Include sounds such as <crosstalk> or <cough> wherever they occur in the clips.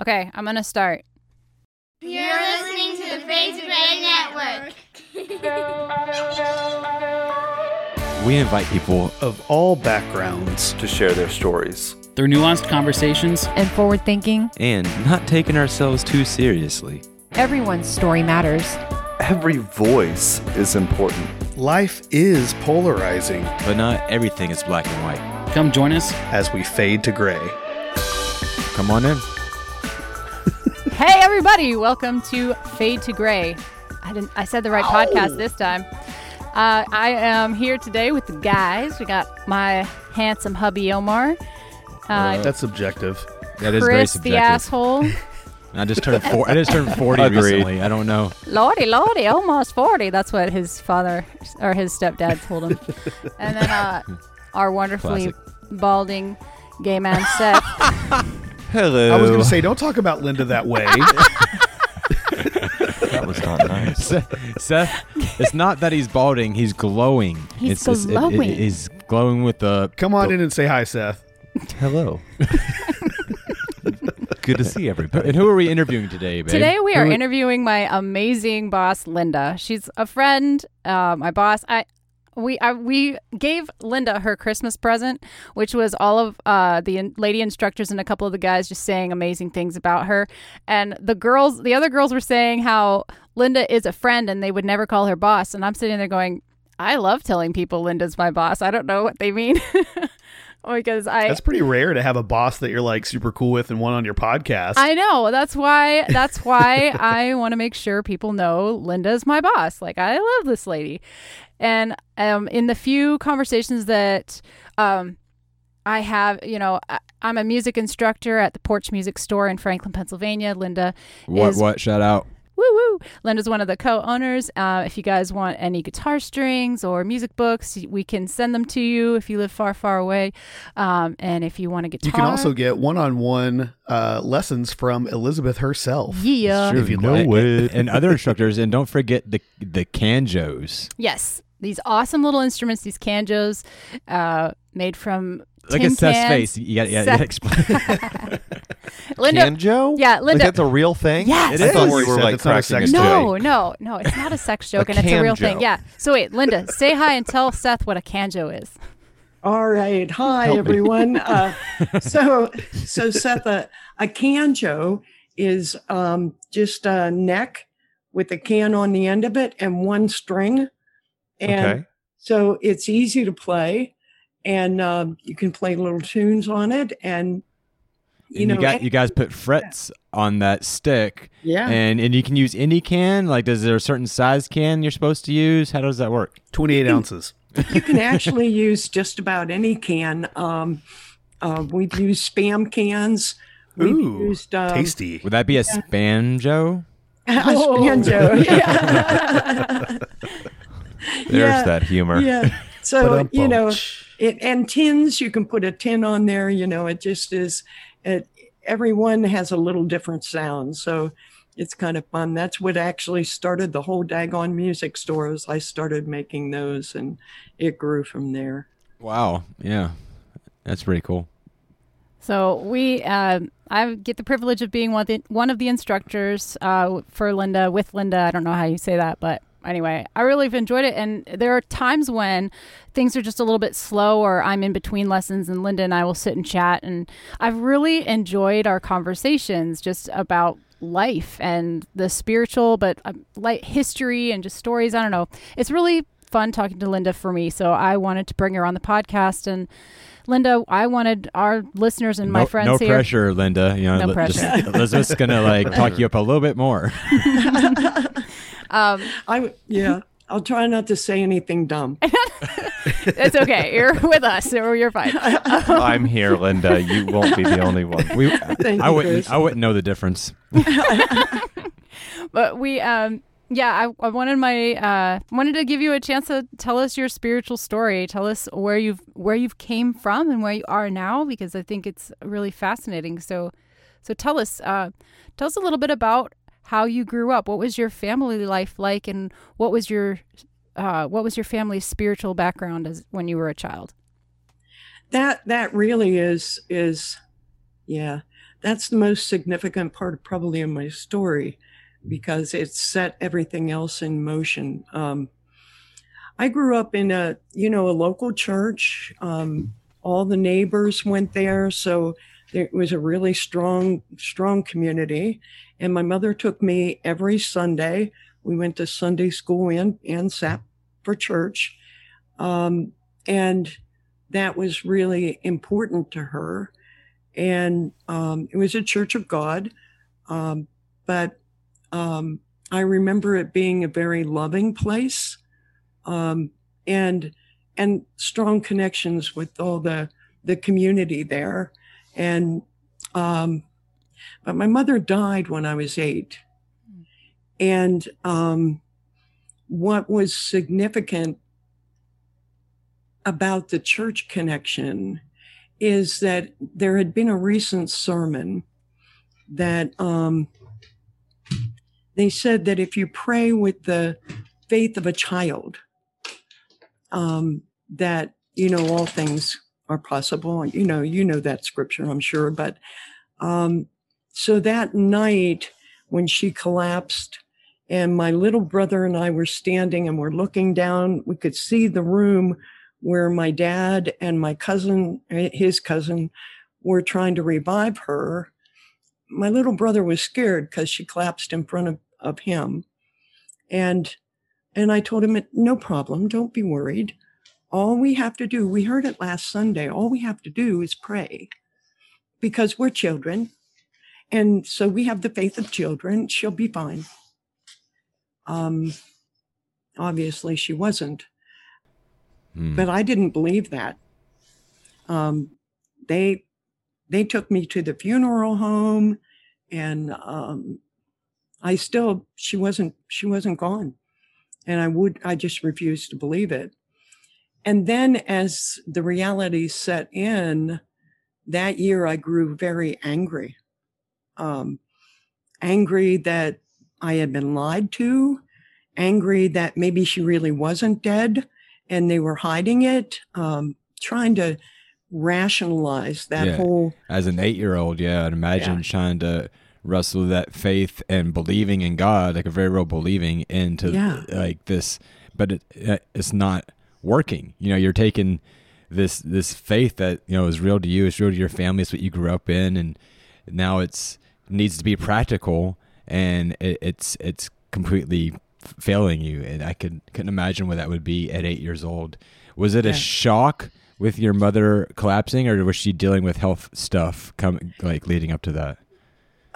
Okay, I'm gonna start. You're listening to the Fade to Gray Network. We invite people of all backgrounds to share their stories. Through nuanced conversations And forward thinking. and not taking ourselves too seriously. Everyone's story matters. Every voice is important. Life is polarizing But not everything is black and white. Come join us. as we fade to gray. Come on in. Hey everybody, welcome to Fade to Gray. I didn't I said the right podcast this time. Uh, I am here today with the guys. We got my handsome hubby Omar. Uh, That's subjective. That is very Chris the asshole. I just turned four. I just turned forty Agreed. recently. I don't know. Lordy, Lordy, almost 40. That's what his father or his stepdad told him. and then uh, our wonderfully Classic. balding gay man Seth. <laughs> Hello. I was going to say, don't talk about Linda that way. <laughs> That was not nice. Seth, Seth, it's not that he's balding. He's glowing. He's it's, it's- it- it- glowing. he's glowing with the. Come on in and say hi, Seth. Hello. <laughs> Good to see everybody. And who are we interviewing today, babe? Today we are Who- interviewing my amazing boss Linda. She's a friend, uh, my boss. I we I, we gave Linda her Christmas present, which was all of uh, the in- lady instructors and a couple of the guys just saying amazing things about her. And the girls, the other girls were saying how Linda is a friend and they would never call her boss. And I'm sitting there going, I love telling people Linda's my boss. I don't know what they mean. <laughs> because I That's pretty rare to have a boss that you're like super cool with and one on your podcast. I know. That's why. That's why <laughs> I want to make sure people know Linda's my boss. Like I love this lady, and um, in the few conversations that um, I have, you know, I, I'm a music instructor at the Porch Music Store in Franklin, Pennsylvania. Linda What? is What? Shout out. Woo woo! Linda's one of the co-owners. Uh, if you guys want any guitar strings or music books, we can send them to you if you live far, far away. Um, and if you want a guitar, you can also get one-on-one uh, lessons from Elizabeth herself. yeah, If you'd No like. way. And other instructors, and don't forget the the canjos. Yes, these awesome little instruments, these canjos, uh, made from Look tin at Seth's cans. face. You got. Yeah, you Seth- gotta explain. <laughs> Linda, Canjo? yeah, Like Linda. that's a real thing? Yes. I It thought thought you we were said like it's not a sex joke. no, no, no, it's not a sex <laughs> joke, A and it's a real canjo. thing. Yeah. So wait, Linda, say hi and tell Seth what a canjo is. All right. Hi, everyone. <laughs> Uh, so, so Seth, a, a canjo is um, just a neck with a can on the end of it and one string. And Okay. so it's easy to play and um, you can play little tunes on it. And, you and know, you got you guys put frets on that stick, yeah. and and you can use any can. Like, is there a certain size can you're supposed to use? How does that work? 28 ounces. you can <laughs> actually use just about any can. Um, uh, we've used spam cans. We've Ooh, used um, tasty. Would that be a spanjo? <laughs> a banjo. Yeah. <laughs> <laughs> There's Yeah, that humor. yeah. <laughs> So you know, it and tins. You can put a tin on there. You know, it just is. It everyone has a little different sound, so it's kind of fun. That's what actually started the whole Dagon music stores. I started making those, and it grew from there. Wow. Yeah, that's pretty cool. So we, uh, I get the privilege of being one of the, one of the instructors uh, for Linda with Linda. I don't know how you say that, but anyway, I really have enjoyed it. And there are times when things are just a little bit slow, or I'm in between lessons, and Linda and I will sit and chat. And I've really enjoyed our conversations just about life and the spiritual, but um, like history and just stories. I don't know. It's really fun talking to Linda for me. So I wanted to bring her on the podcast and. Linda, I wanted our listeners and my no, friends no here. pressure, Linda. You know, No li- pressure. Just, <laughs> Elizabeth's gonna <laughs> like talk you up a little bit more. <laughs> Um, I w- yeah. I'll try not to say anything dumb. it's okay. You're with us, so you're fine. I'm here, Linda. You won't be the only one. We, Thank I you, wouldn't, Chris. I wouldn't know the difference. But we, um, yeah, I, I wanted my uh, wanted to give you a chance to tell us your spiritual story. Tell us where you've where you've came from and where you are now, because I think it's really fascinating. So, so tell us, uh, tell us a little bit about how you grew up. What was your family life like, and what was your uh, what was your family's spiritual background as when you were a child? that that really is is yeah that's the most significant part probably in my story because it set everything else in motion. Um, I grew up in a, you know, a local church. Um, all the neighbors went there, so it was a really strong, strong community. And my mother took me every Sunday. We went to Sunday school and, and sat for church. Um, and that was really important to her. And um, it was a church of God. Um, but um, I remember it being a very loving place um, and and strong connections with all the the community there. And um, but my mother died when I was eight, and um, what was significant about the church connection is that there had been a recent sermon that um, they said that if you pray with the faith of a child, um, that you know all things are possible. You know, you know that scripture, I'm sure. But um, so that night when she collapsed, and my little brother and I were standing and we're looking down, we could see the room where my dad and my cousin, his cousin, were trying to revive her. My little brother was scared because she collapsed in front of of him. And and I told him, no problem, don't be worried. All we have to do, we heard it last Sunday, all we have to do is pray because we're children. And so we have the faith of children. She'll be fine. Um, obviously, she wasn't. Hmm. But I didn't believe that. Um, they they took me to the funeral home, and um, I still she wasn't she wasn't gone. And I would I just refused to believe it. And then as the reality set in, that year I grew very angry. Um, angry that I had been lied to, angry that maybe she really wasn't dead and they were hiding it, um, trying to rationalize that Yeah. whole As an eight year old, yeah, I'd imagine Yeah. trying to wrestle that faith and believing in God, like a very real believing into Yeah. like this, but it, uh, it's not working. You know, you're taking this this faith that you know is real to you, it's real to your family, it's what you grew up in, and now it's needs to be practical, and it, it's it's completely failing you. And I could couldn't imagine what that would be at eight years old. Was it a shock with your mother collapsing, or was she dealing with health stuff coming like leading up to that?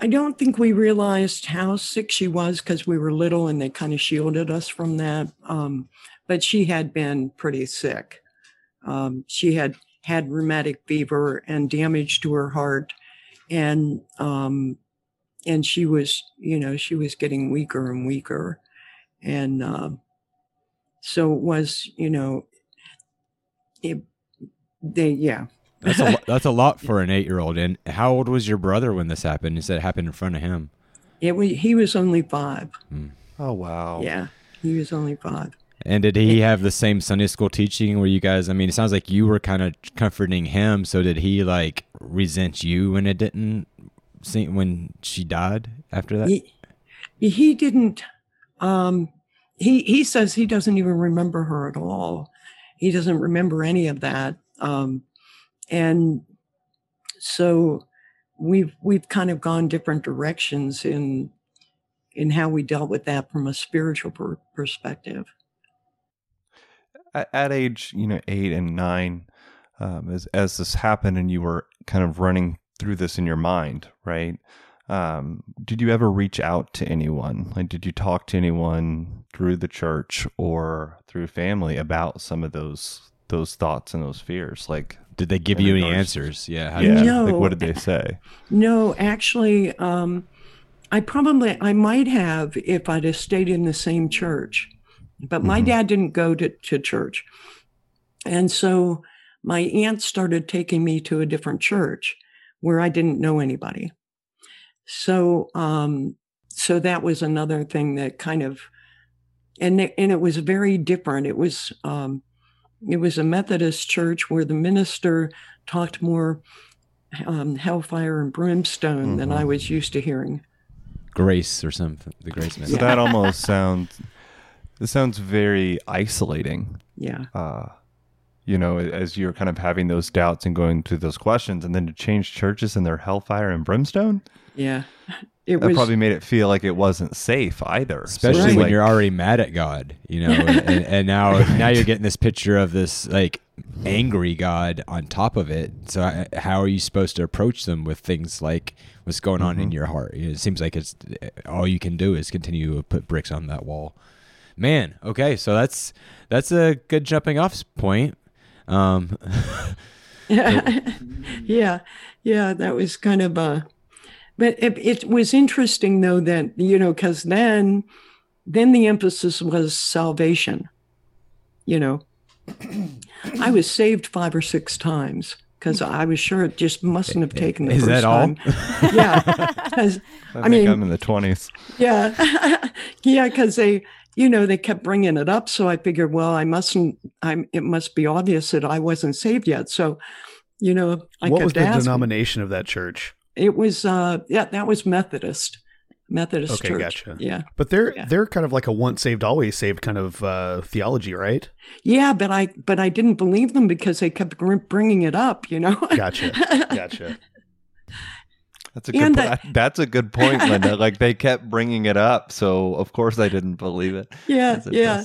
I don't think we realized how sick she was because we were little and they kind of shielded us from that. Um, but she had been pretty sick. Um, she had had rheumatic fever and damage to her heart, and um, and she was, you know, she was getting weaker and weaker, and um so it was, you know, it, they, yeah, That's a <laughs> that's a lot for an eight year old. And how old was your brother when this happened? You said it happened in front of him. it was. He was only five. Oh wow. Yeah, he was only five. And did he have the same Sunday school teaching where you guys? I mean, it sounds like you were kind of comforting him. So did he like resent you when it didn't? See, when she died after that. he, he didn't um he he says he doesn't even remember her at all he doesn't remember any of that um and so we've we've kind of gone different directions in in how we dealt with that from a spiritual per- perspective At, at age, you know, eight and nine, um, as as this happened, and you were kind of running through this in your mind, right? Um, did you ever reach out to anyone? Like, did you talk to anyone through the church or through family about some of those those thoughts and those fears? Like, Did they give you any regards- answers? Yeah. How yeah, did you- like No. what did they say? No, actually, um, I probably I might have if I'd have stayed in the same church, but my Mhm. dad didn't go to, to church, and so my aunt started taking me to a different church where I didn't know anybody. So, um, so that was another thing that kind of, and it, and it was very different. It was um, it was a Methodist church where the minister talked more um, hellfire and brimstone than Mm-hmm. I was used to hearing. Grace or something. The grace So that <laughs> almost sounds. This sounds very isolating. Yeah. Uh, you know, as you're kind of having those doubts and going through those questions, and then to change churches and their hellfire and brimstone, Yeah. <laughs> It that was probably made it feel like it wasn't safe either. Especially it's when like- you're already mad at God, you know, and, <laughs> and now now you're getting this picture of this like angry God on top of it. So I- how are you supposed to approach them with things like what's going on in mm-hmm. your heart? It seems like it's uh, all you can do is continue to put bricks on that wall. Man, okay, so that's that's a good jumping off point. Um, <laughs> yeah, yeah, that was kind of a. But it, it was interesting though that you know because then, then the emphasis was salvation. You know, I was saved five or six times because I was sure it just mustn't have taken the Is first that all? time. yeah, 'cause, <laughs> I, I mean- I'm in the 20s. yeah, <laughs> yeah, because they, you know, they kept bringing it up. So I figured, well, I mustn't. I'm. It must be obvious that I wasn't saved yet. So, you know, I what kept was the asking. denomination of that church? It was uh yeah, that was Methodist. Methodist Okay, church. gotcha. Yeah. But they're Yeah. they're kind of like a once saved always saved kind of uh, theology, right? Yeah, but I but I didn't believe them because they kept bringing it up, you know. Gotcha, <laughs> gotcha. That's a good. And po- that's a good point, <laughs> Linda. like they kept bringing it up, so of course I didn't believe it. yeah, That's yeah.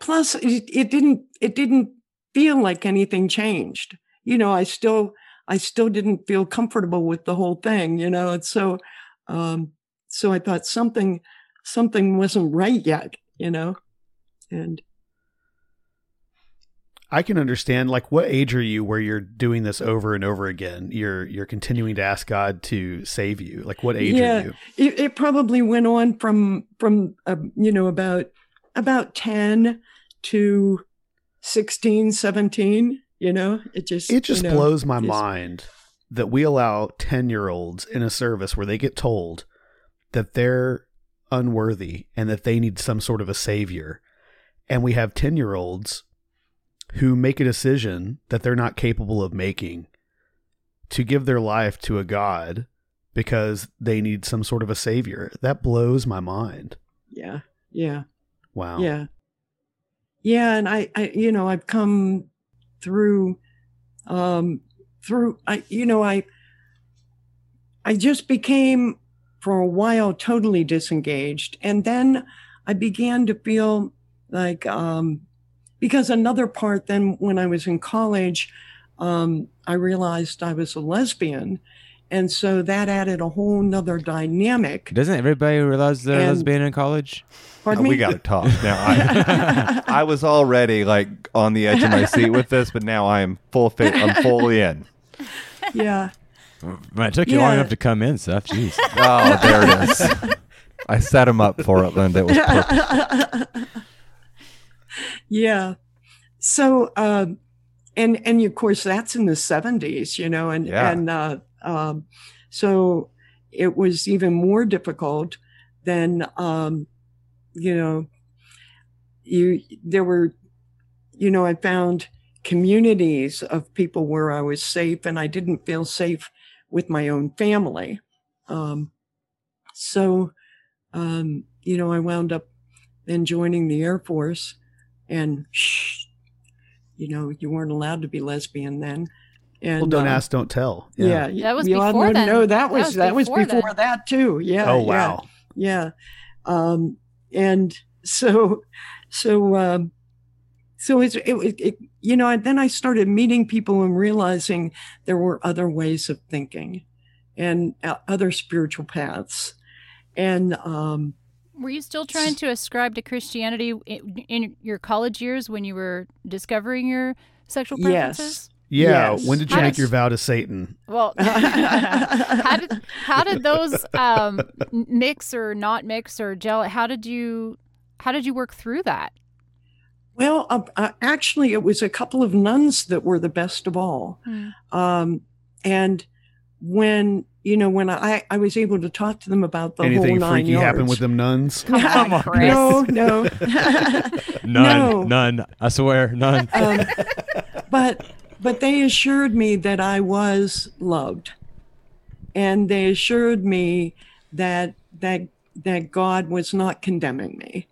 Plus it, it didn't it didn't feel like anything changed. You know, I still I still didn't feel comfortable with the whole thing, you know. And so um so I thought something something wasn't right yet, you know. And I can understand like what age are you where you're doing this over and over again? You're you're continuing to ask God to save you. Like what age Yeah. are you? it, it probably went on from from uh, you know about about 10 to 16 17 you know it just It just you know, blows my mind that we allow 10 year olds in a service where they get told that they're unworthy and that they need some sort of a savior. And we have 10 year olds who make a decision that they're not capable of making to give their life to a God because they need some sort of a savior. That blows my mind. yeah yeah Wow. yeah yeah and I, I you know i've come through um through i you know i i just became for a while totally disengaged. And then i began to feel like um because another part then when i was in college um i realized i was a lesbian and so that added a whole nother dynamic doesn't everybody realize they're And- lesbian in college? Pardon Uh, me? we got to talk now. I, <laughs> I was already like on the edge of my seat with this, but now I am full. Fa- I'm fully in. yeah Man, it took you long enough to come in, Seth. Jeez. Oh, there it is. I set him up for it, Linda. It was perfect. <laughs> yeah so um and and of course that's in the 70s you know and Yeah. and uh um so it was even more difficult than um you know you there were you know i found communities of people where i was safe and i didn't feel safe with my own family um so um you know i wound up then joining the air force and shh, you know, you weren't allowed to be lesbian then. And Well, don't uh, ask, don't tell. Yeah, That was you all before then. No, that That was was that was before before that too. Yeah. Oh wow. Yeah. Um, and so, so, um, so it's, it, it, it, you know, and then I started meeting people and realizing there were other ways of thinking and uh, other spiritual paths. And, um, Were you still trying to ascribe to Christianity in, in your college years when you were discovering your sexual Yes. Preferences? Yeah. Yes. When did you How make does- your vow to Satan? Well, <laughs> how did how did those um, mix or not mix or gel? How did you how did you work through that? Well, uh, uh, actually, it was a couple of nuns that were the best of all. Hmm. Um, and when you know, when I I was able to talk to them about the Anything whole nine freaky yards. happen with them nuns? Come on, Chris. no, no, <laughs> <laughs> None, No. none. I swear, none. um, but but they assured me that I was loved, and they assured me that that that God was not condemning me.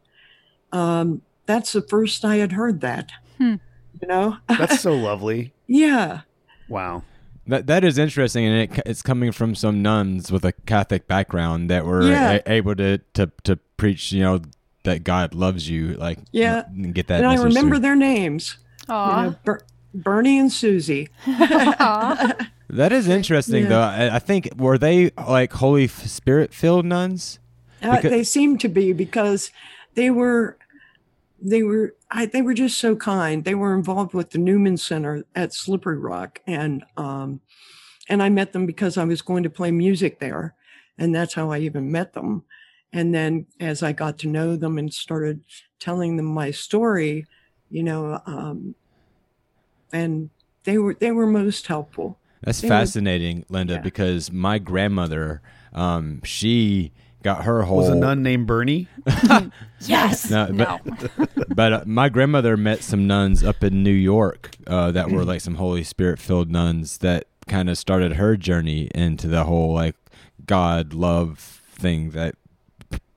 Um, that's the first I had heard that. Hmm. You know, <laughs> That's so lovely. yeah, Wow. That that is interesting, and it, it's coming from some nuns with a Catholic background that were Yeah. a- able to, to to preach, you know, that God loves you, like Yeah. and get that. and I remember through. their names. You know, Ber- Bernie and Susie. <laughs> That is interesting, Yeah. though. I, I think were they like Holy Spirit filled nuns? Uh, Because- they seemed to be because they were they were I, they were just so kind. They were involved with the Newman Center at Slippery Rock, and um, and I met them because I was going to play music there, and that's how I even met them. And then as I got to know them and started telling them my story, you know, um, and they were they were most helpful. That's They were- fascinating, Linda, Yeah. because my grandmother, um, she got her whole Was a nun named Bernie? <laughs> <laughs> yes. No, No. but, <laughs> but uh, my grandmother met some nuns up in New York uh, that were like some Holy Spirit filled nuns that kind of started her journey into the whole like God love thing that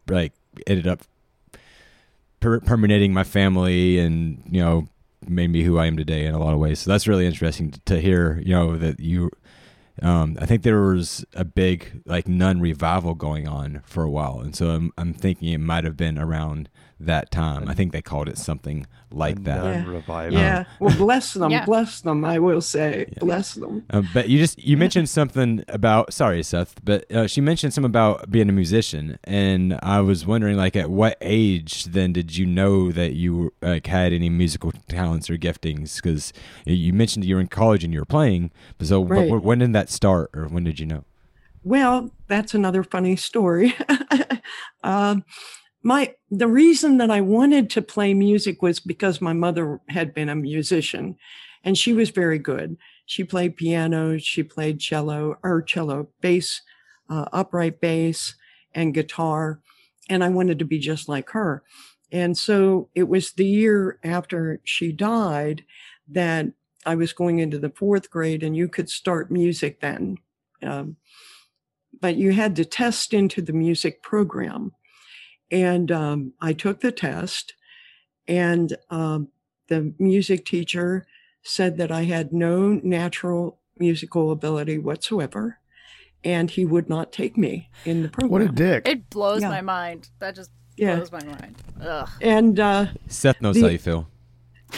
like ended up per- permeating my family and you know made me who I am today in a lot of ways. So that's really interesting to, hear. You know that you. Um, I think there was a big like nun revival going on for a while, and so I'm, I'm thinking it might have been around that time. I think they called it something like that. Nun Yeah. revival. Yeah, well, <laughs> bless them, Yeah. bless them. I will say, bless them. Um, but you just you mentioned something about sorry Seth, but uh, she mentioned something about being a musician, and I was wondering like at what age then did you know that you like had any musical talents or giftings? Because you mentioned you were in college and you were playing, but so wh- Right. wh- when did that start, or when did you know? Well, that's another funny story. <laughs> um, my the reason that I wanted to play music was because my mother had been a musician, and she was very good. She played piano, she played cello or cello, bass, uh, upright bass, and guitar, and I wanted to be just like her. And so it was the year after she died that I was going into the fourth grade, and you could start music then. Um, but you had to test into the music program. And um, I took the test, and um, the music teacher said that I had no natural musical ability whatsoever, and he would not take me in the program. What a dick. It blows Yeah. my mind. That just Yeah. blows my mind. Ugh. And uh, Seth knows The- how you feel.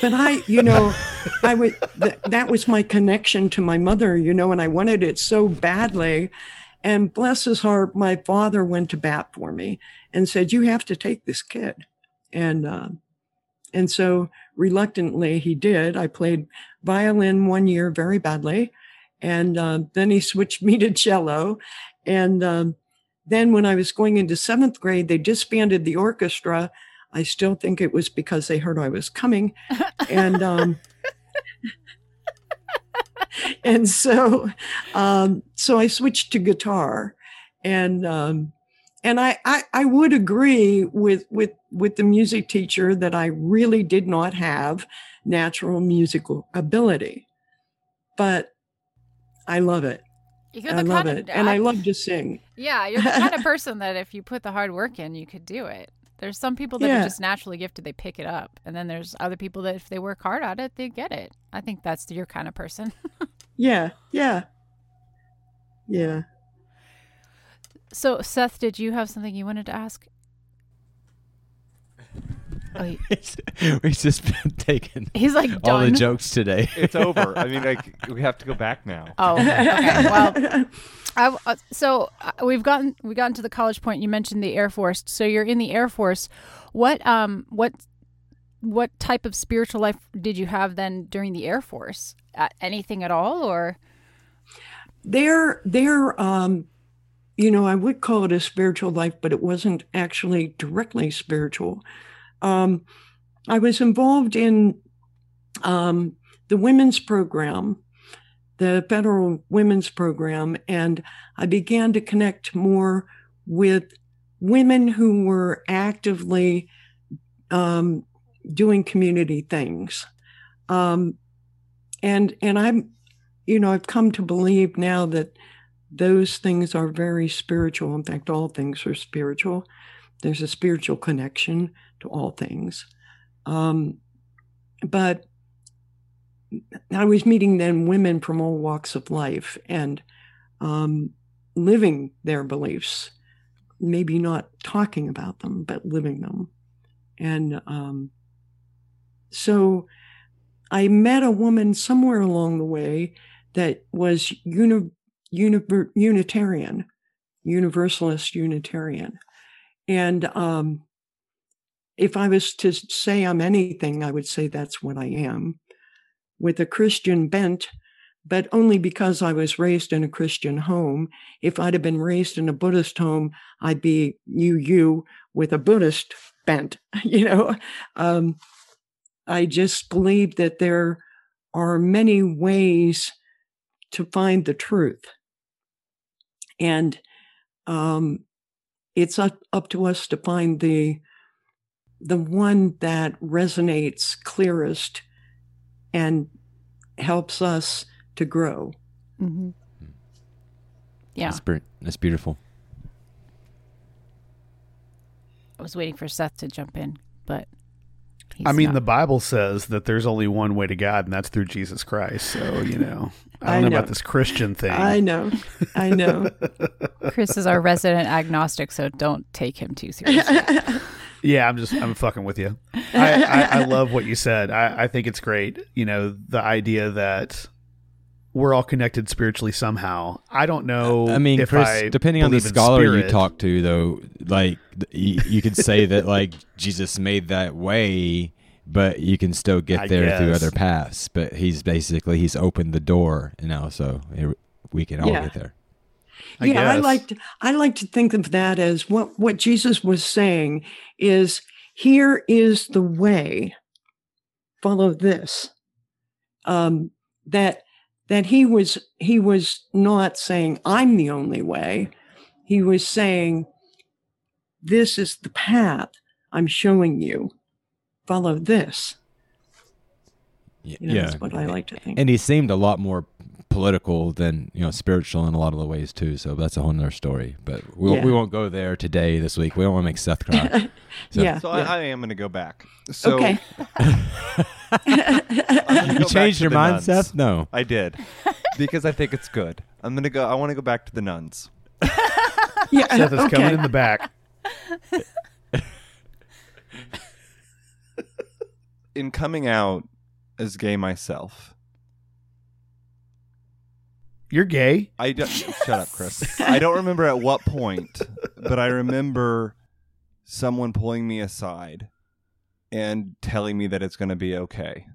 but I, you know, <laughs> I would, th- that was my connection to my mother, you know, and I wanted it so badly. And bless his heart, my father went to bat for me and said, you have to take this kid. And, uh, and so reluctantly he did. I played violin one year very badly. And uh, then he switched <laughs> me to cello. And um, then when I was going into seventh grade, they disbanded the orchestra. I still think it was because they heard I was coming. And um, <laughs> and so um, so I switched to guitar. And um, and I, I I would agree with with with the music teacher that I really did not have natural musical ability. But I love it. You're I love it. of, And I love to sing. Yeah, you're the kind of <laughs> person that if you put the hard work in, you could do it. There's some people that are just naturally gifted; they pick it up, and then there's other people that if they work hard at it, they get it. I think that's your kind of person. <laughs> Yeah, yeah. Yeah. So, Seth, did you have something you wanted to ask? Oh, <laughs> he- He's just been taking he's like all the done. jokes today. It's over. I mean, like <laughs> we have to go back now. Oh, okay. <laughs> well, I, uh, so uh, we've gotten we gotten to the college point. You mentioned the Air Force. So you're in the Air Force. What um what what type of spiritual life did you have then during the Air Force? Uh, anything at all, or They're they're um you know, I would call it a spiritual life, but it wasn't actually directly spiritual. Um I was involved in um the women's program, the federal women's program, and I began to connect more with women who were actively um, doing community things. Um, and and I'm, you know, I've come to believe now that those things are very spiritual. In fact, all things are spiritual. There's a spiritual connection to all things. Um, but I was meeting then women from all walks of life and um, living their beliefs, maybe not talking about them, but living them. And um, so I met a woman somewhere along the way that was uni- uni- Unitarian, Universalist Unitarian. And um, if I was to say I'm anything, I would say that's what I am with a Christian bent, but only because I was raised in a Christian home. If I'd have been raised in a Buddhist home, I'd be you, you with a Buddhist bent, <laughs> you know. Um, I just believe that there are many ways to find the truth. And um, it's up, up to us to find the the one that resonates clearest and helps us to grow. Mm-hmm. Yeah, That's, ber- that's beautiful. I was waiting for Seth to jump in, but he's I mean, not. the Bible says that there's only one way to God, and that's through Jesus Christ. So, you know, I I don't know, know. about this Christian thing. I know, I know. <laughs> Chris is our resident agnostic, so don't take him too seriously. <laughs> Yeah, I'm just I'm fucking with you. I, I, I love what you said. I, I think it's great. You know, the idea that we're all connected spiritually somehow. I don't know. I mean, if Chris, I depending on the scholar you talk to, though, like you, you could say that like <laughs> Jesus made that way, but you can still get I there through other paths. But he's basically he's opened the door, you know, so it, we can all Yeah. get there. I yeah, I like to, I like to think of that as what what Jesus was saying is here is the way. Follow this. Um, that that he was he was not saying I'm the only way. He was saying this is the path I'm showing you. Follow this. You know, yeah, that's what I like to think. and he seemed a lot more political than you know spiritual in a lot of the ways too. So that's a whole nother story. But we won't Yeah. we won't go there today this week. We don't want to make Seth cry. <laughs> So- yeah. So yeah. I, I am going to go back. So okay. <laughs> <laughs> You changed your mind, nuns. Seth? No. I did because I think it's good. I'm gonna go. I want to go back to the nuns. Yeah. Seth is okay. coming in the back. In coming out as gay myself, You're gay. I don't, shut up, Chris. I don't remember at what point, but I remember someone pulling me aside and telling me that it's going to be okay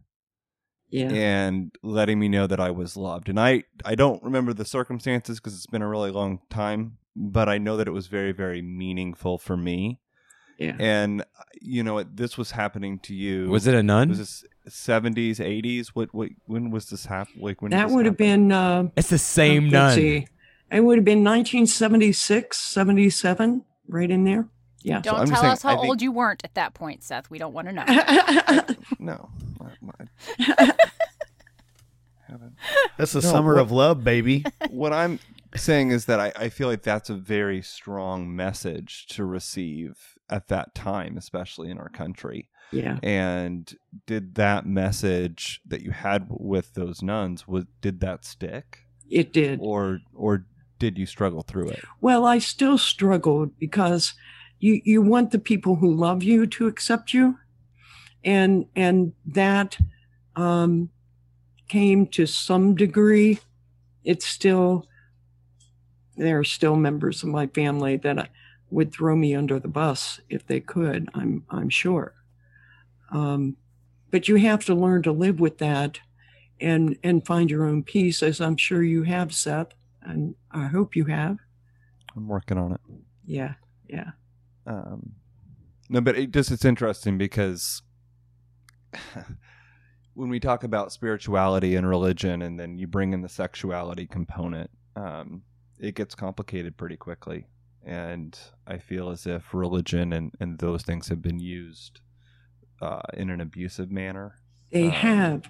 Yeah. and letting me know that I was loved. And I I don't remember the circumstances because it's been a really long time, but I know that it was very very meaningful for me. Yeah. And uh, you know, it- this was happening to you. Was it a nun? Was this seventies, eighties? What? What? When was this happen? Like when? That this would have been uh, it's the same let's nun. see. It would have been 1976, 77, right in there. Yeah. Don't I'm tell saying, us how think- old you weren't at that point, Seth. We don't want to know. <laughs> No. I- I- <laughs> haven't. That's the No, summer what- of love, baby. <laughs> what I'm saying is that I, I feel like that's a very strong message to receive at that time, especially in our country. Yeah. And did that message that you had with those nuns was did that stick, It did. or or did you struggle through it? Well, I still struggled because you you want the people who love you to accept you, and and that um, came to some degree. It's still there are still members of my family that uh, would throw me under the bus if they could. I'm I'm sure, um, but you have to learn to live with that, and and find your own peace, as I'm sure you have, Seth, and I hope you have. I'm working on it. Yeah, yeah. Um, no, but it just it's interesting because <laughs> when we talk about spirituality and religion, and then you bring in the sexuality component, um, it gets complicated pretty quickly. And I feel as if religion and, and those things have been used uh, in an abusive manner. They Um, have.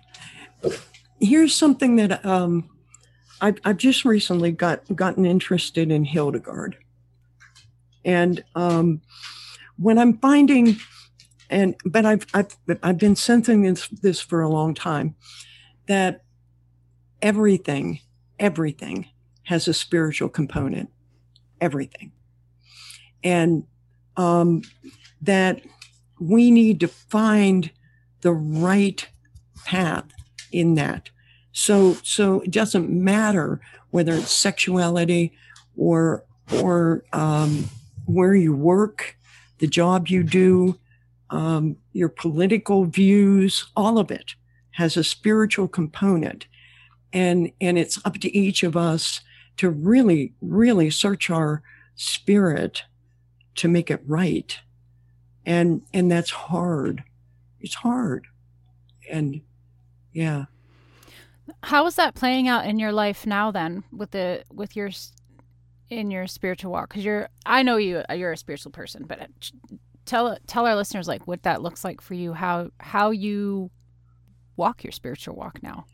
here's something that um, I've, I've just recently got gotten interested in Hildegard, and um, when I'm finding, and but I've I've I've been sensing this this for a long time, that everything everything has a spiritual component, everything, and um, that we need to find the right path in that. So so it doesn't matter whether it's sexuality or or um, where you work, the job you do, um, your political views, all of it has a spiritual component, and and it's up to each of us to really really search our spirit to make it right, and and that's hard. It's hard, and yeah. How is that playing out in your life now then with the with your in your spiritual walk cuz you're I know you you're a spiritual person but uh, tell tell our listeners like what that looks like for you how how you walk your spiritual walk now.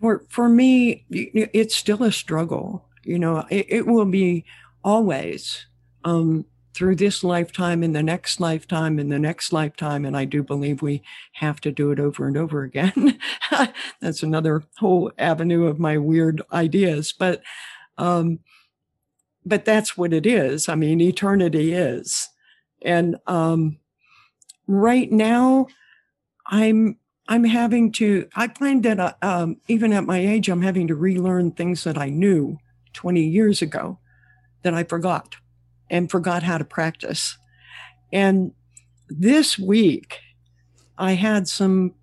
For for me, it's still a struggle. You know, it, it will be always um, through this lifetime and the next lifetime and the next lifetime. And I do believe we have to do it over and over again. <laughs> That's another whole avenue of my weird ideas, but um, but that's what it is. I mean, eternity is, and um, right now, I'm I'm having to, I find that uh, um, even at my age, I'm having to relearn things that I knew 20 years ago that I forgot and forgot how to practice. And this week, I had some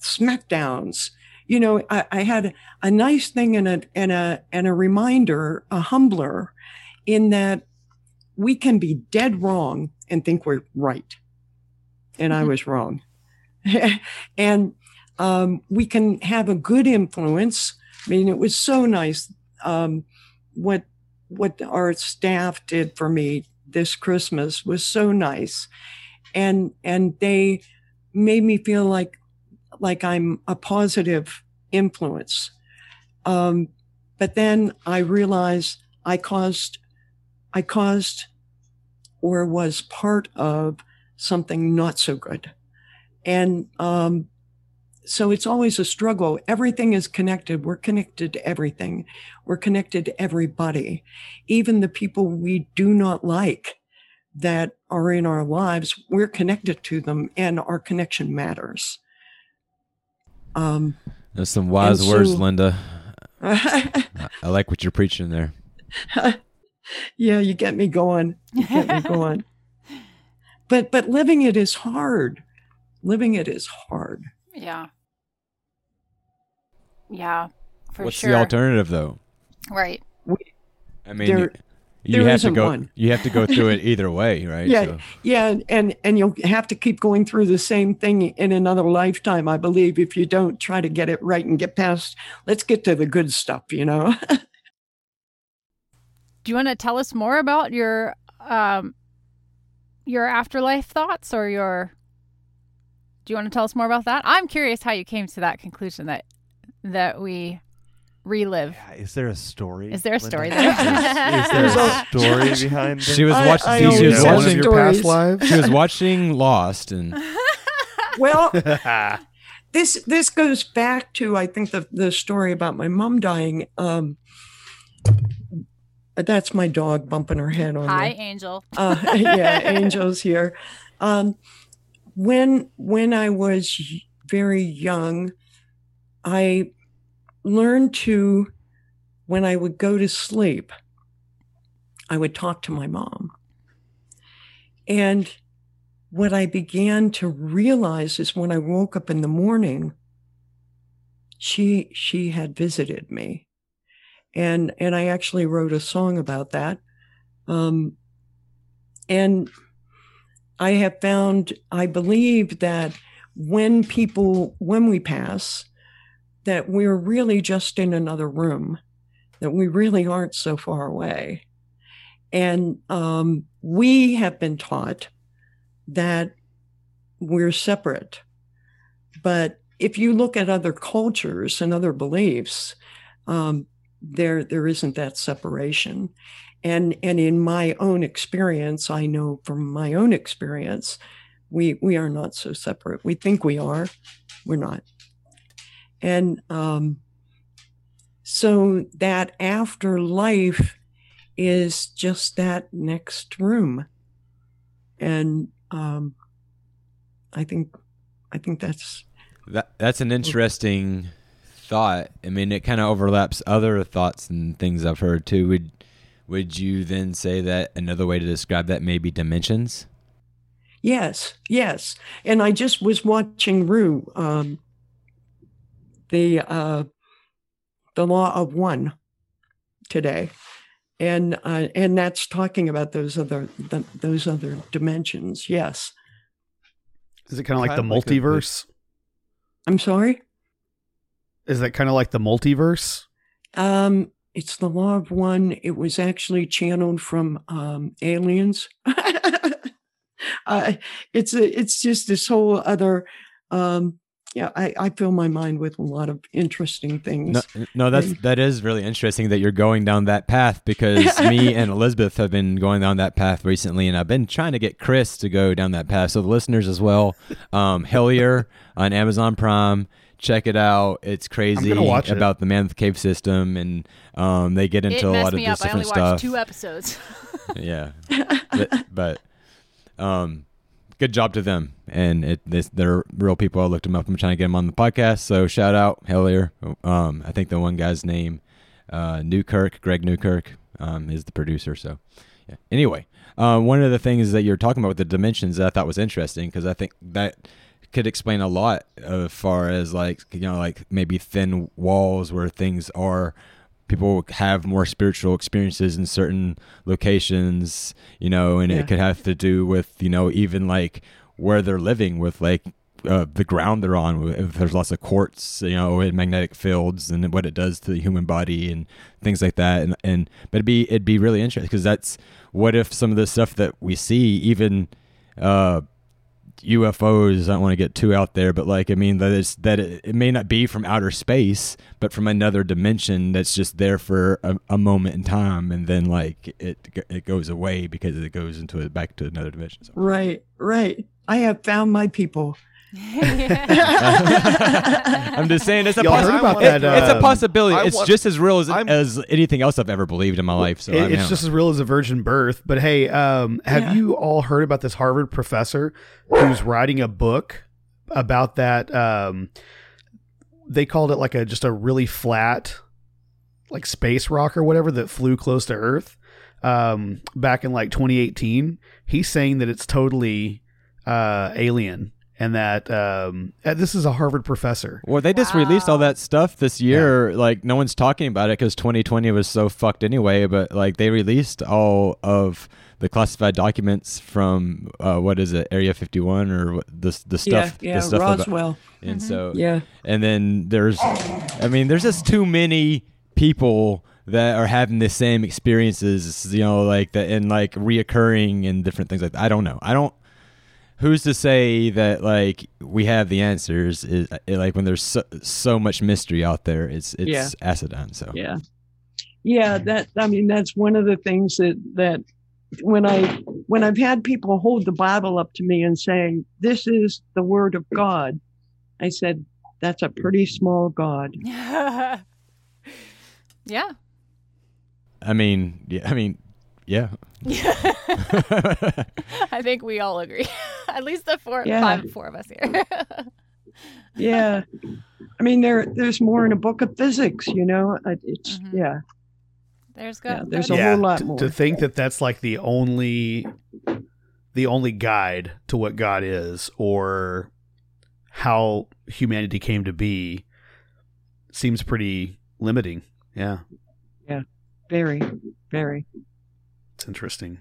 smackdowns. You know, I, I had a nice thing and a, and a, and a reminder, a humbler in that we can be dead wrong and think we're right. And I was wrong. <laughs> and um, we can have a good influence. I mean, it was so nice um, what what our staff did for me this Christmas was so nice, and and they made me feel like like I'm a positive influence. Um, but then I realized I caused I caused or was part of something not so good. And um, so it's always a struggle. Everything is connected. We're connected to everything. We're connected to everybody, even the people we do not like that are in our lives. We're connected to them, and our connection matters. Um, There's some wise And words, Linda. <laughs> I, I like what you're preaching there. <laughs> yeah, you get me going. You get me going. <laughs> But but living it is hard. Living it is hard. Yeah. Yeah. For What's sure. the alternative, though? Right. I mean, There- you, you there have to go. one. You have to go through it <laughs> either way, right? Yeah, So- yeah, and and you'll have to keep going through the same thing in another lifetime, I believe, if you don't try to get it right and get past. Let's get to the good stuff, you know. <laughs> Do you want to tell us more about your um your afterlife thoughts or your Do you want to tell us more about that? I'm curious how you came to that conclusion that that we relive. Yeah, is there a story? Is there a Linda? story <laughs> Is, there a story <laughs> behind She was I- watching. I she was know watching. your past lives. She was watching Lost, and <laughs> well, this this goes back to I think the the story about my mom dying. Um, that's my dog bumping her head on Hi, the Angel. uh, yeah, angels here. Um, when when I was very young, I learned to when I would go to sleep, I would talk to my mom. And what I began to realize is when I woke up in the morning, she she had visited me. And and I actually wrote a song about that. Um, and I have found, I believe that when people, when we pass, that we're really just in another room, that we really aren't so far away. And um, we have been taught that we're separate. But if you look at other cultures and other beliefs, um, there there isn't that separation. And and in my own experience, I know from my own experience, we we are not so separate. We think we are, we're not. And um, so that afterlife is just that next room, and um, I think I think that's That that's an interesting thought. I mean, it kind of overlaps other thoughts and things I've heard too. Would would you then say that another way to describe that may be dimensions? Yes, yes. And I just was watching Rue, um, the uh, the law of one today, and uh, and that's talking about those other the, those other dimensions. Yes, Is it kind of like the like multiverse? I'm sorry. Is that kind of like the multiverse? Um, it's the law of one. It was actually channeled from um, aliens. <laughs> uh, it's a, it's just this whole other. Um, yeah, I, I fill my mind with a lot of interesting things. No, no, that's And- that is really interesting that you're going down that path because <laughs> me and Elizabeth have been going down that path recently, and I've been trying to get Chris to go down that path. So the listeners as well, um, Hellier on Amazon Prime. Check it out. It's crazy gonna watch it. about the Mammoth Cave system, and um, they get into it a lot of me this up. I only different watched stuff. two episodes. <laughs> yeah, but, but um, good job to them, and it they're real people. I looked them up. I'm trying to get them on the podcast. So shout out Hellier. Um, I think the one guy's name, uh, Newkirk, Greg Newkirk, um, is the producer. So yeah. Anyway, uh, one of the things that you're talking about with the dimensions that I thought was interesting because I think that could explain a lot as far as like you know like maybe thin walls where things are people have more spiritual experiences in certain locations you know and Yeah. it could have to do with you know even like where they're living with like uh, the ground they're on if there's lots of quartz you know and magnetic fields and what it does to the human body and things like that and and but it'd be it'd be really interesting because that's what if some of the stuff that we see even uh UFOs. I don't want to get too out there, but like I mean that it's that it, it may not be from outer space, but from another dimension that's just there for a, a moment in time, and then like it it goes away because it goes into it back to another dimension. So. Right, right. I have found my people. <laughs> I'm just saying it's a Y'all possi- about it- that, it's a um, possibility. I it's want- just as real as I'm- as anything else I've ever believed in my life. So It- I mean, it's just as real as a virgin birth. But hey, um, have Yeah. you all heard about this Harvard professor who's writing a book about that? Um, they called it like a just a really flat, like space rock or whatever that flew close to Earth. Um, back in like 2018, he's saying that it's totally uh, alien and that um, uh, this is a Harvard professor. Well, they just released all that stuff this year. Like, no one's talking about it because 2020 was so fucked anyway. But like, they released all of the classified documents from uh, what is it, Area 51 or the the stuff. yeah, yeah. the stuff about- Roswell. and so, Yeah. and then there's, I mean, there's just too many people that are having the same experiences. You know, like that and like reoccurring and different things like that. I don't know. I don't who's to say that like we have the answers is eh, like when there's so, so much mystery out there it's it's Yeah. acidon so Yeah. Yeah, that I mean that's one of the things that that when I when I've had people hold the Bible up to me and saying, This is the word of God, I said, That's a pretty small God. <laughs> yeah. i mean yeah i mean yeah <laughs> I think we all agree. <laughs> At least the four, Yeah. five, four of us here. <laughs> Yeah. I mean there there's more in a book of physics, you know. It's Mhm. yeah. There's Yeah, there's that's- a whole lot more. to think that that's like the only the only guide to what God is or how humanity came to be seems pretty limiting. Yeah. Yeah, Very, very. It's interesting.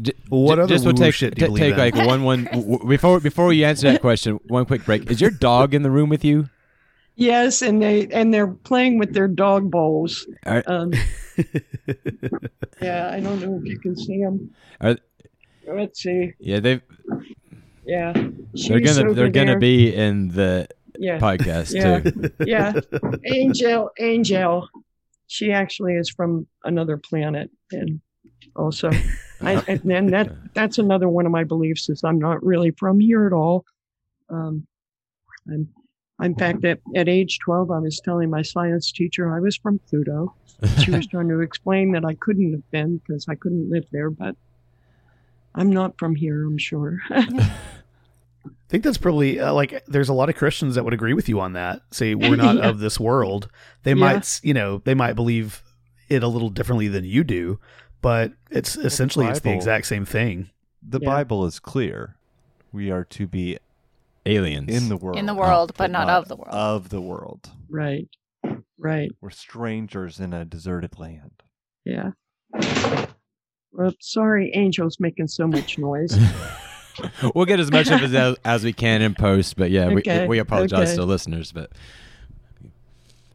J- Well, what j- other just will woo-woo take shit do you t- believe take in? like one one w- w- before before you answer that question one quick break is your dog in the room with you Yes, and they and they're playing with their dog bowls. Are- Um, <laughs> yeah, I don't know if you can see them. Are- Let's see. yeah they've Yeah, They're gonna they're over gonna be in the yeah podcast Yeah. too. yeah <laughs> Angel Angel. She actually is from another planet, and also, <laughs> I, and that that's another one of my beliefs is I'm not really from here at all. Um, I'm, in fact, at, at age 12, I was telling my science teacher I was from Pluto. She was <laughs> trying to explain that I couldn't have been because I couldn't live there, but I'm not from here, I'm sure. <laughs> I think that's probably uh, like there's a lot of Christians that would agree with you on that. Say we're not <laughs> Yeah. of this world. They Yeah. might, you know, they might believe it a little differently than you do, but it's essentially it's the exact same thing. The Yeah. Bible is clear. We are to be Aliens in the world. In the world, but not of the world. Of the world. right, right, We're strangers in a deserted land. yeah. Well, sorry, Angel's making so much noise. <laughs> <laughs> we'll get as much of it as, as we can in post, but yeah, Okay, we, we apologize okay. to listeners, but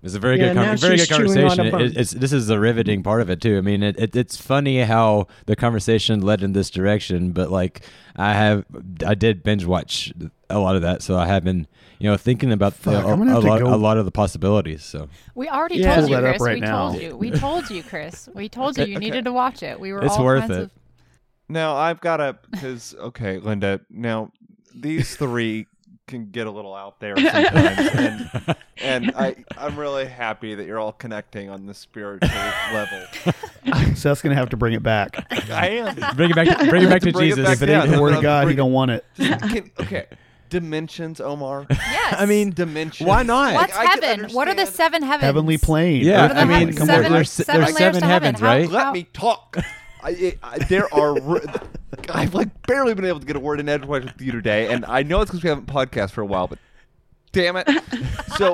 it's a very Yeah, good, now con- very good she's chewing on a conversation. It, it's this is the riveting part of it too. I mean, it, it, it's funny how the conversation led in this direction, but like I have, I did binge watch a lot of that, so I have been, you know, thinking about the, Fuck, a, I'm a lot, go- a lot of the possibilities. So We already Yeah. told you, Chris. right we now. told you. We told you, Chris. We told you you <laughs> Okay. needed to watch it. We were It's all worth kinds it. of Now I've got to because okay, Linda. Now these three can get a little out there sometimes, and and <laughs> I I'm really happy that you're all connecting on the spiritual level. <laughs> Seth's gonna have to bring it back. I am. bring it back, to, bring it back to Bring it Jesus. back If it down. ain't the word of God, he don't want it. Can, okay, dimensions, Omar. Yes. I mean, Dimensions. why not? What's Like, heaven? What are the seven heavens? Heavenly plane. Yeah, What are the I mean, heavens? come seven, on, there's, seven seven to heaven. heavens, How- right? Let me talk. I, I, there are. r- <laughs> I've like barely been able to get a word in edgewise with you today, and I know it's because we haven't podcast for a while, but damn it. <laughs> so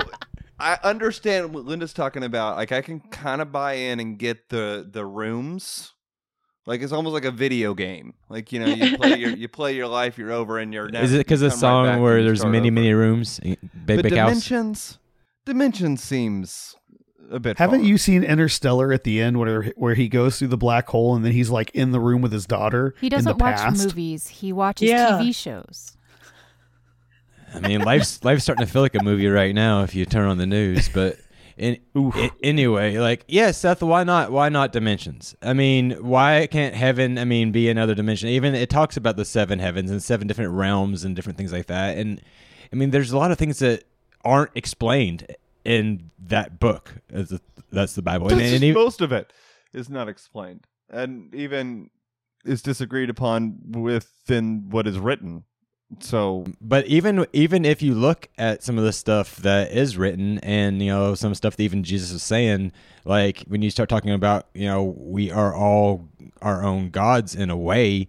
I understand what Linda's talking about. Like I can kind of buy in and get the the rooms. Like it's almost like a video game. Like you know, you play your you play your life, you're over, and you're. Is it because you of the come right song where there's many, over. many rooms? Big, But big house. dimensions, dimensions seems a bit. Haven't far. you seen Interstellar at the end where where he goes through the black hole and then he's like in the room with his daughter? He in the doesn't watch past? movies. He watches Yeah. TV shows. I mean, life's <laughs> life's starting to feel like a movie right now if you turn on the news. But in, i- anyway, like, yeah, Seth, why not? Why not dimensions? I mean, why can't heaven? I mean, be another dimension? Even it talks about the seven heavens and seven different realms and different things like that. And I mean, there's a lot of things that aren't explained in that book. That's the, that's the Bible. That's and just even- most of it is not explained, and even is disagreed upon within what is written. So but even even if you look at some of the stuff that is written and you know some stuff that even jesus is saying like when you start talking about you know we are all our own gods in a way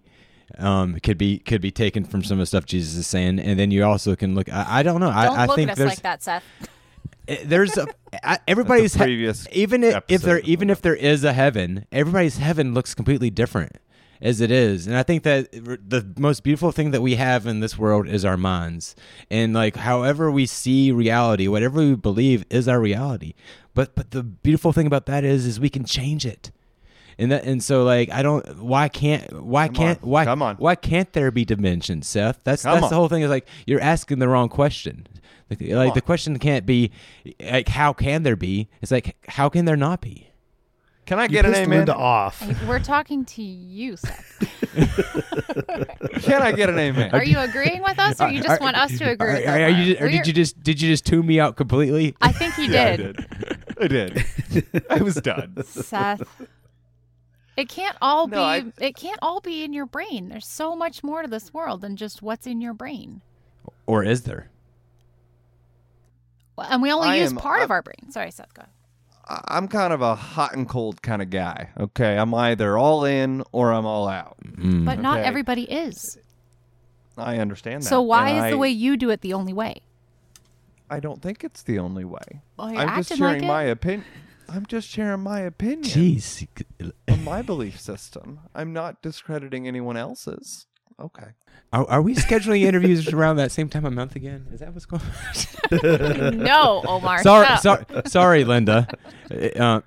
um could be could be taken from some of the stuff jesus is saying and then you also can look i, I don't know Don't i, I look think at us there's like that, Seth. Eh, there's a <laughs> everybody's a he- even if, if there even if there is a heaven everybody's heaven looks completely different as it is. And i think that the most beautiful thing that we have in this world is our minds. And like however we see reality whatever we believe is our reality. But but the beautiful thing about that is is we can change it. And that and so like i don't why can't why Come can't on. why Come on. why can't there be dimensions seth? That's Come that's on. the whole thing is like you're asking the wrong question like, like the question can't be like how can there be it's like how can there not be can I You get an pissed amen? Linda off. We're talking to you, Seth. <laughs> Can I get an amen? Are you agreeing with us, or you just want us to agree? Are, with are- are us? you, or did you just did you just tune me out completely? I think he Yeah, I did. did. I did. I was done. Seth. It can't all No, be. I- It can't all be in your brain. There's so much more to this world than just what's in your brain. Or is there? Well, and we only I use am- part of I'm- our brain. Sorry, Seth. Go. ahead. I- I'm kind of a hot and cold kind of guy. Okay, I'm either all in or I'm all out. Mm. But not Okay. everybody is. I understand that. So why and is the way you do it the only way? I don't think it's the only way. Well, you're I'm just sharing like it. my opinion. I'm just sharing my opinion Jeez. on my belief system. I'm not discrediting anyone else's. Okay. Are, are we scheduling interviews <laughs> around that same time of month again? Is that what's going on? <laughs> no, Omar. sorry, stop. sorry, sorry, Linda. <laughs> Uh,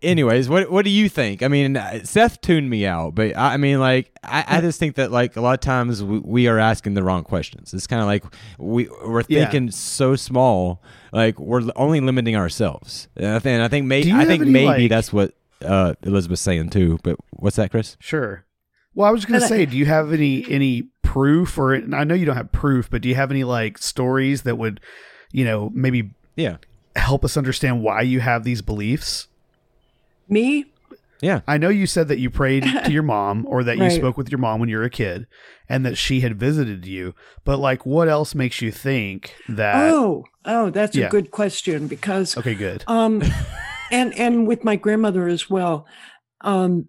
anyways, what what do you think? I mean, uh, Seth tuned me out, but I, I mean, like, I, I just think that like a lot of times we, we are asking the wrong questions. It's kind of like we we're Yeah. thinking so small, like we're only limiting ourselves. And I think I think Do maybe I think any, maybe like- that's what uh, Elizabeth's saying too. But what's that, Chris? Sure. Well, I was gonna But I- say, do you have any any proof, or I know you don't have proof, but do you have any like stories that would, you know, maybe Yeah, help us understand why you have these beliefs? Me? yeah. I know you said that you prayed <laughs> to your mom, or that you Right. spoke with your mom when you were a kid, and that she had visited you. But like, what else makes you think that? oh, oh, that's yeah. a good question because Okay, good. um <laughs> and and with my grandmother as well um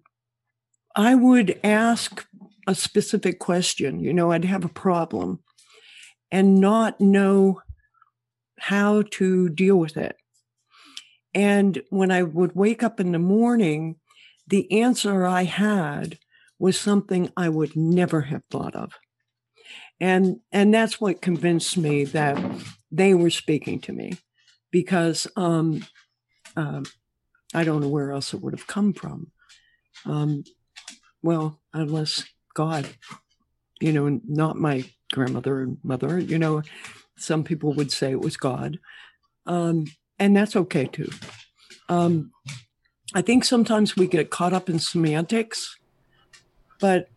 i would ask a specific question you know i'd have a problem and not know how to deal with it and when i would wake up in the morning the answer i had was something i would never have thought of and and that's what convinced me that they were speaking to me because um um, I don't know where else it would have come from. Um, well, unless God, you know, not my grandmother and mother, you know, some people would say it was God. Um, and that's okay too. Um, I think sometimes we get caught up in semantics, but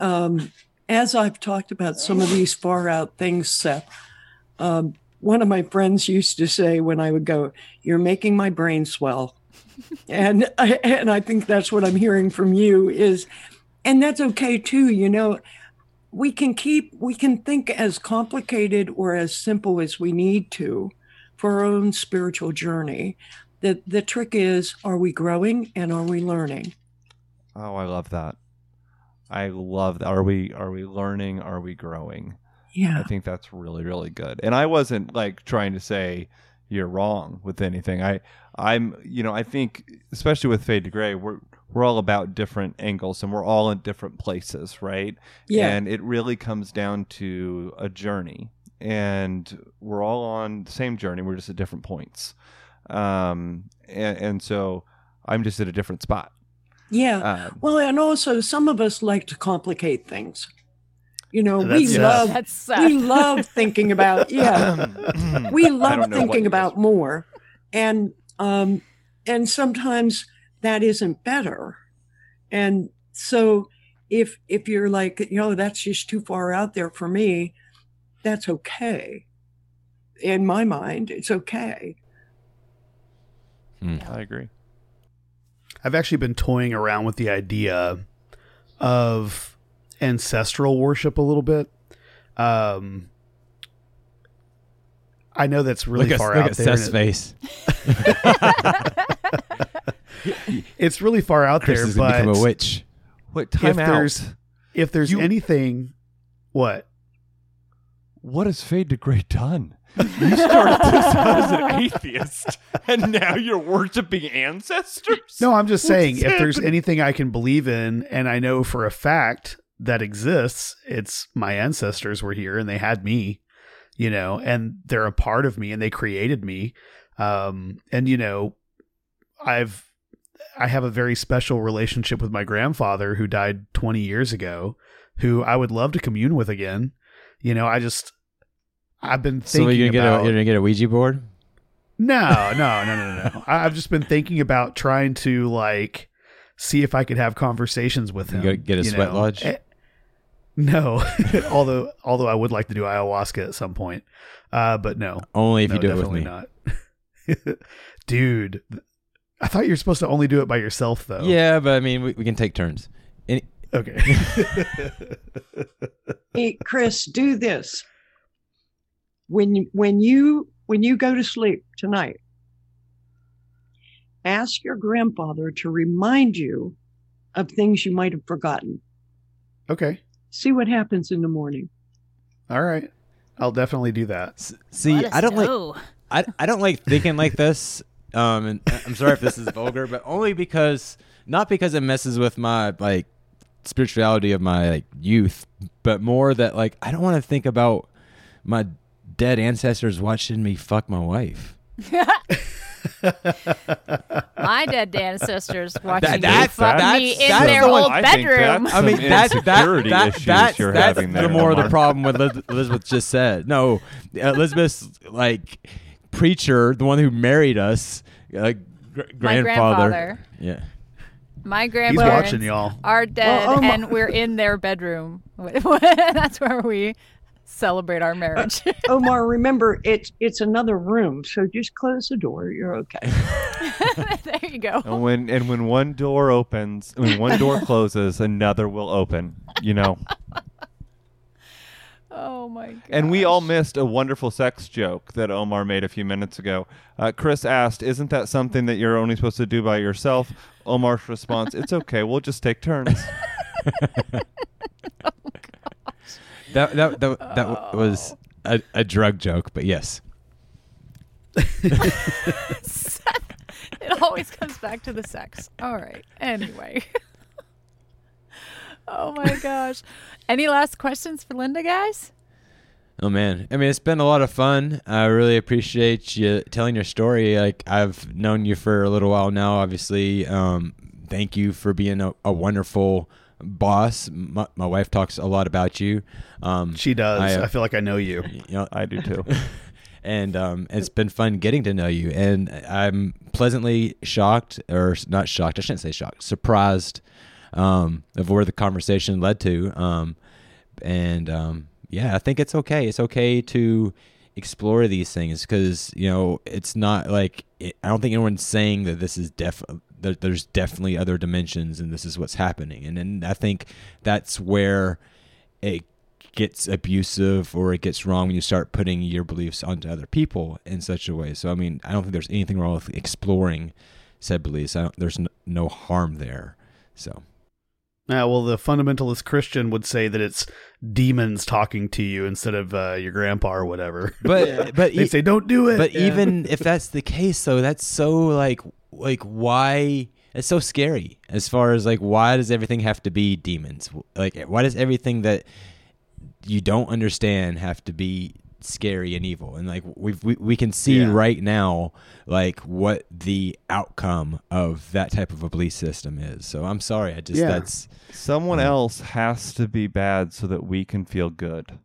um, as I've talked about some of these far out things, Seth, um, one of my friends used to say when I would go, "You're making my brain swell," and I, and I think that's what I'm hearing from you is, and that's okay too. You know, we can keep we can think as complicated or as simple as we need to for our own spiritual journey. The the trick is, are we growing and are we learning? Oh, I love that. I love that. Are we are we learning? Are we growing? Yeah. I think that's really really good. And I wasn't like trying to say you're wrong with anything. I I'm you know I think especially with Fade to Gray we're we're all about different angles and we're all in different places, right? Yeah. And it really comes down to a journey, and we're all on the same journey. We're just at different points, um, and, and so I'm just at a different spot. Yeah. Um, Well, and also some of us like to complicate things. You know, we That's Seth. love That's we love thinking about yeah. <coughs> we love don't know what thinking about more. And um and sometimes that isn't better. And so if if you're like, you know, that's just too far out there for me, that's okay. In my mind, it's okay. I agree. I've actually been toying around with the idea of ancestral worship a little bit. Um, I know that's really look at, far look out at there. Seth's it- face. <laughs> it's really far out Chris there, is gonna but become a witch. Wait, time if out. there's if there's You- anything, what? What has Fade to Gray done? You started this out <laughs> as an atheist, and now you're worshiping ancestors. No, I'm just What's saying if there's anything I can believe in, and I know for a fact that exists, it's my ancestors were here and they had me, you know, and they're a part of me and they created me. Um, and you know, I've I have a very special relationship with my grandfather who died 20 years ago, who I would love to commune with again. You know, I just I've been So thinking you're gonna get a you're gonna get a Ouija board. no, no, no, no, no. <laughs> I've just been thinking about trying to like see if I could have conversations with him. get a sweat know? lodge? No, <laughs> although although I would like to do ayahuasca at some point, uh, but no, Only if no, you do it with me. not. <laughs> Dude, I thought you were supposed to only do it by yourself, though. Yeah, but I mean, we, we can take turns. Any, Okay. <laughs> Hey, Chris, do this. When you, when you when you go to sleep tonight, ask your grandfather to remind you of things you might have forgotten. okay. See what happens in the morning. All right. I'll definitely do that. see, I don't like. I, I don't like thinking like this. Um, and I'm sorry if this is vulgar, but only because not because it messes with my like spirituality of my like youth, but more that like I don't want to think about my dead ancestors watching me fuck my wife. <laughs> My dead ancestors watching me that's- fuck that's- me in that's their the old I bedroom. that's I mean, some that's that, that, that's, you're that's having the there, more of the problem with Elizabeth just said. No, Elizabeth's like preacher, the one who married us, uh, gr- grandfather. grandfather. Yeah. My He's grandparents watching y'all. are dead, Well, my- and we're in their bedroom. <laughs> That's where we celebrate our marriage. <laughs> Omar, remember it's it's another room, so just close the door. You're okay. <laughs> there you go. And when and when one door opens, when one door <laughs> closes, another will open. You know. Oh my god. And we all missed a wonderful sex joke that Omar made a few minutes ago. Uh, Chris asked, "Isn't that something that you're only supposed to do by yourself?" Omar's response, "It's okay. We'll just take turns." That that that, that w- was a, a drug joke, but yes. <laughs> It always comes back to the sex. All right. Anyway. <laughs> oh my gosh. Any last questions for Linda, guys? Oh man, I mean it's been a lot of fun. I really appreciate you telling your story. Like I've known you for a little while now. Obviously, um, thank you for being a, a wonderful boss. My, my wife talks a lot about you. Um, She does. I, I, uh, feel like I know you. you know, I do too. <laughs> and um, it's been fun getting to know you. And I'm pleasantly shocked, or not shocked. I shouldn't say shocked. Surprised um, of where the conversation led to. Um, and um, yeah, I think it's okay. It's okay to explore these things because you know it's not like it, I don't think anyone's saying that this is def. There, there's definitely other dimensions, and this is what's happening. And then I think that's where it gets abusive or it gets wrong when you start putting your beliefs onto other people in such a way. So I mean, I don't think there's anything wrong with exploring said beliefs. There's no, no harm there. So Uh, well, the fundamentalist Christian would say that it's demons talking to you instead of uh, your grandpa or whatever. <laughs> but but they e- say, "Don't do it." but Yeah. even if that's the case though, that's so like like why it's so scary as far as like why does everything have to be demons? Like why does everything that you don't understand have to be scary and evil and like we've, we we can see Yeah. right now like what the outcome of that type of a belief system is so i'm sorry i just Yeah. that's Someone else has to be bad so that we can feel good.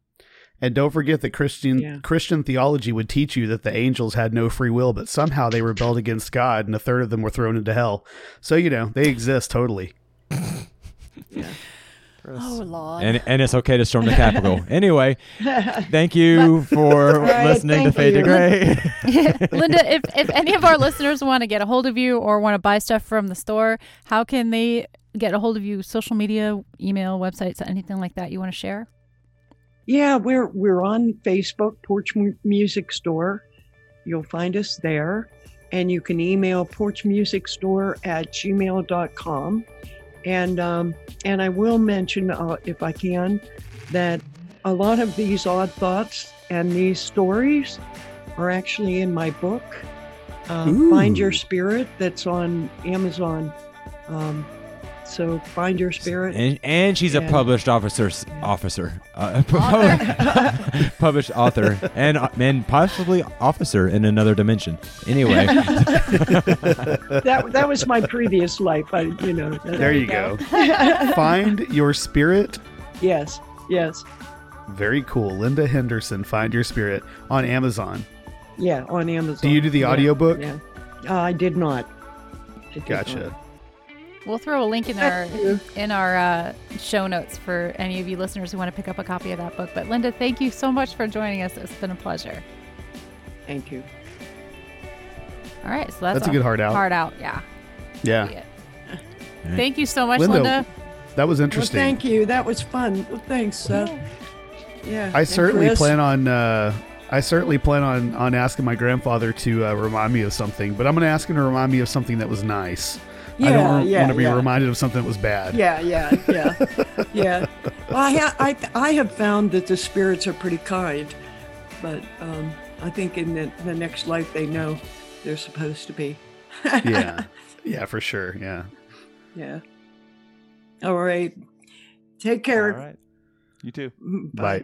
And don't forget that Christian Yeah. Christian theology would teach you that the angels had no free will, but somehow they rebelled against God, and a third of them were thrown into hell. So you know they exist totally. <laughs> Oh Lord. and and it's okay to storm the capitol <laughs> anyway thank you for right, listening to thank fade to <laughs> gray <laughs> Linda, if, if any of our listeners want to get a hold of you or want to buy stuff from the store, how can they get a hold of you? Social media, email, websites, anything like that you want to share? Yeah, we're we're on Facebook, Porch Music Store. You'll find us there. And you can email porchmusicstore at gmail.com. And um, and I will mention, uh, if I can, that a lot of these odd thoughts and these stories are actually in my book, uh, Find Your Spirit, that's on Amazon. Um, so Find Your Spirit. and and she's a published officer officer uh, <laughs> <laughs> published author and and possibly officer in another dimension anyway <laughs> that that was my previous life. I, you know. There you go. Find your spirit. Yes, yes, Very cool. Linda Henderson, Find Your Spirit on Amazon. yeah, on Amazon. Do you do the Yeah, audiobook? Yeah, uh, I did not. I did Gotcha. not. We'll throw a link in our in our uh, show notes for any of you listeners who want to pick up a copy of that book. But Linda, thank you so much for joining us. It's been a pleasure. Thank you. All right, so that's, That's a good hard out. Hard out, yeah. Yeah, Yeah. Thank you so much, Linda, Linda. that was Well, interesting. thank you. That was fun. Well, thanks, Seth. Yeah. I and certainly Chris. plan on. Uh, I certainly plan on on asking my grandfather to uh, remind me of something, but I'm going to ask him to remind me of something that was nice. I don't yeah, want to be yeah. reminded of something that was bad. Yeah, yeah, yeah, <laughs> yeah. Well, I, ha- I, I have found that the spirits are pretty kind, but um, I think in the, the next life they know they're supposed to be. <laughs> yeah, yeah, for sure. Yeah. Yeah. All right. Take care. All right. You too. Bye.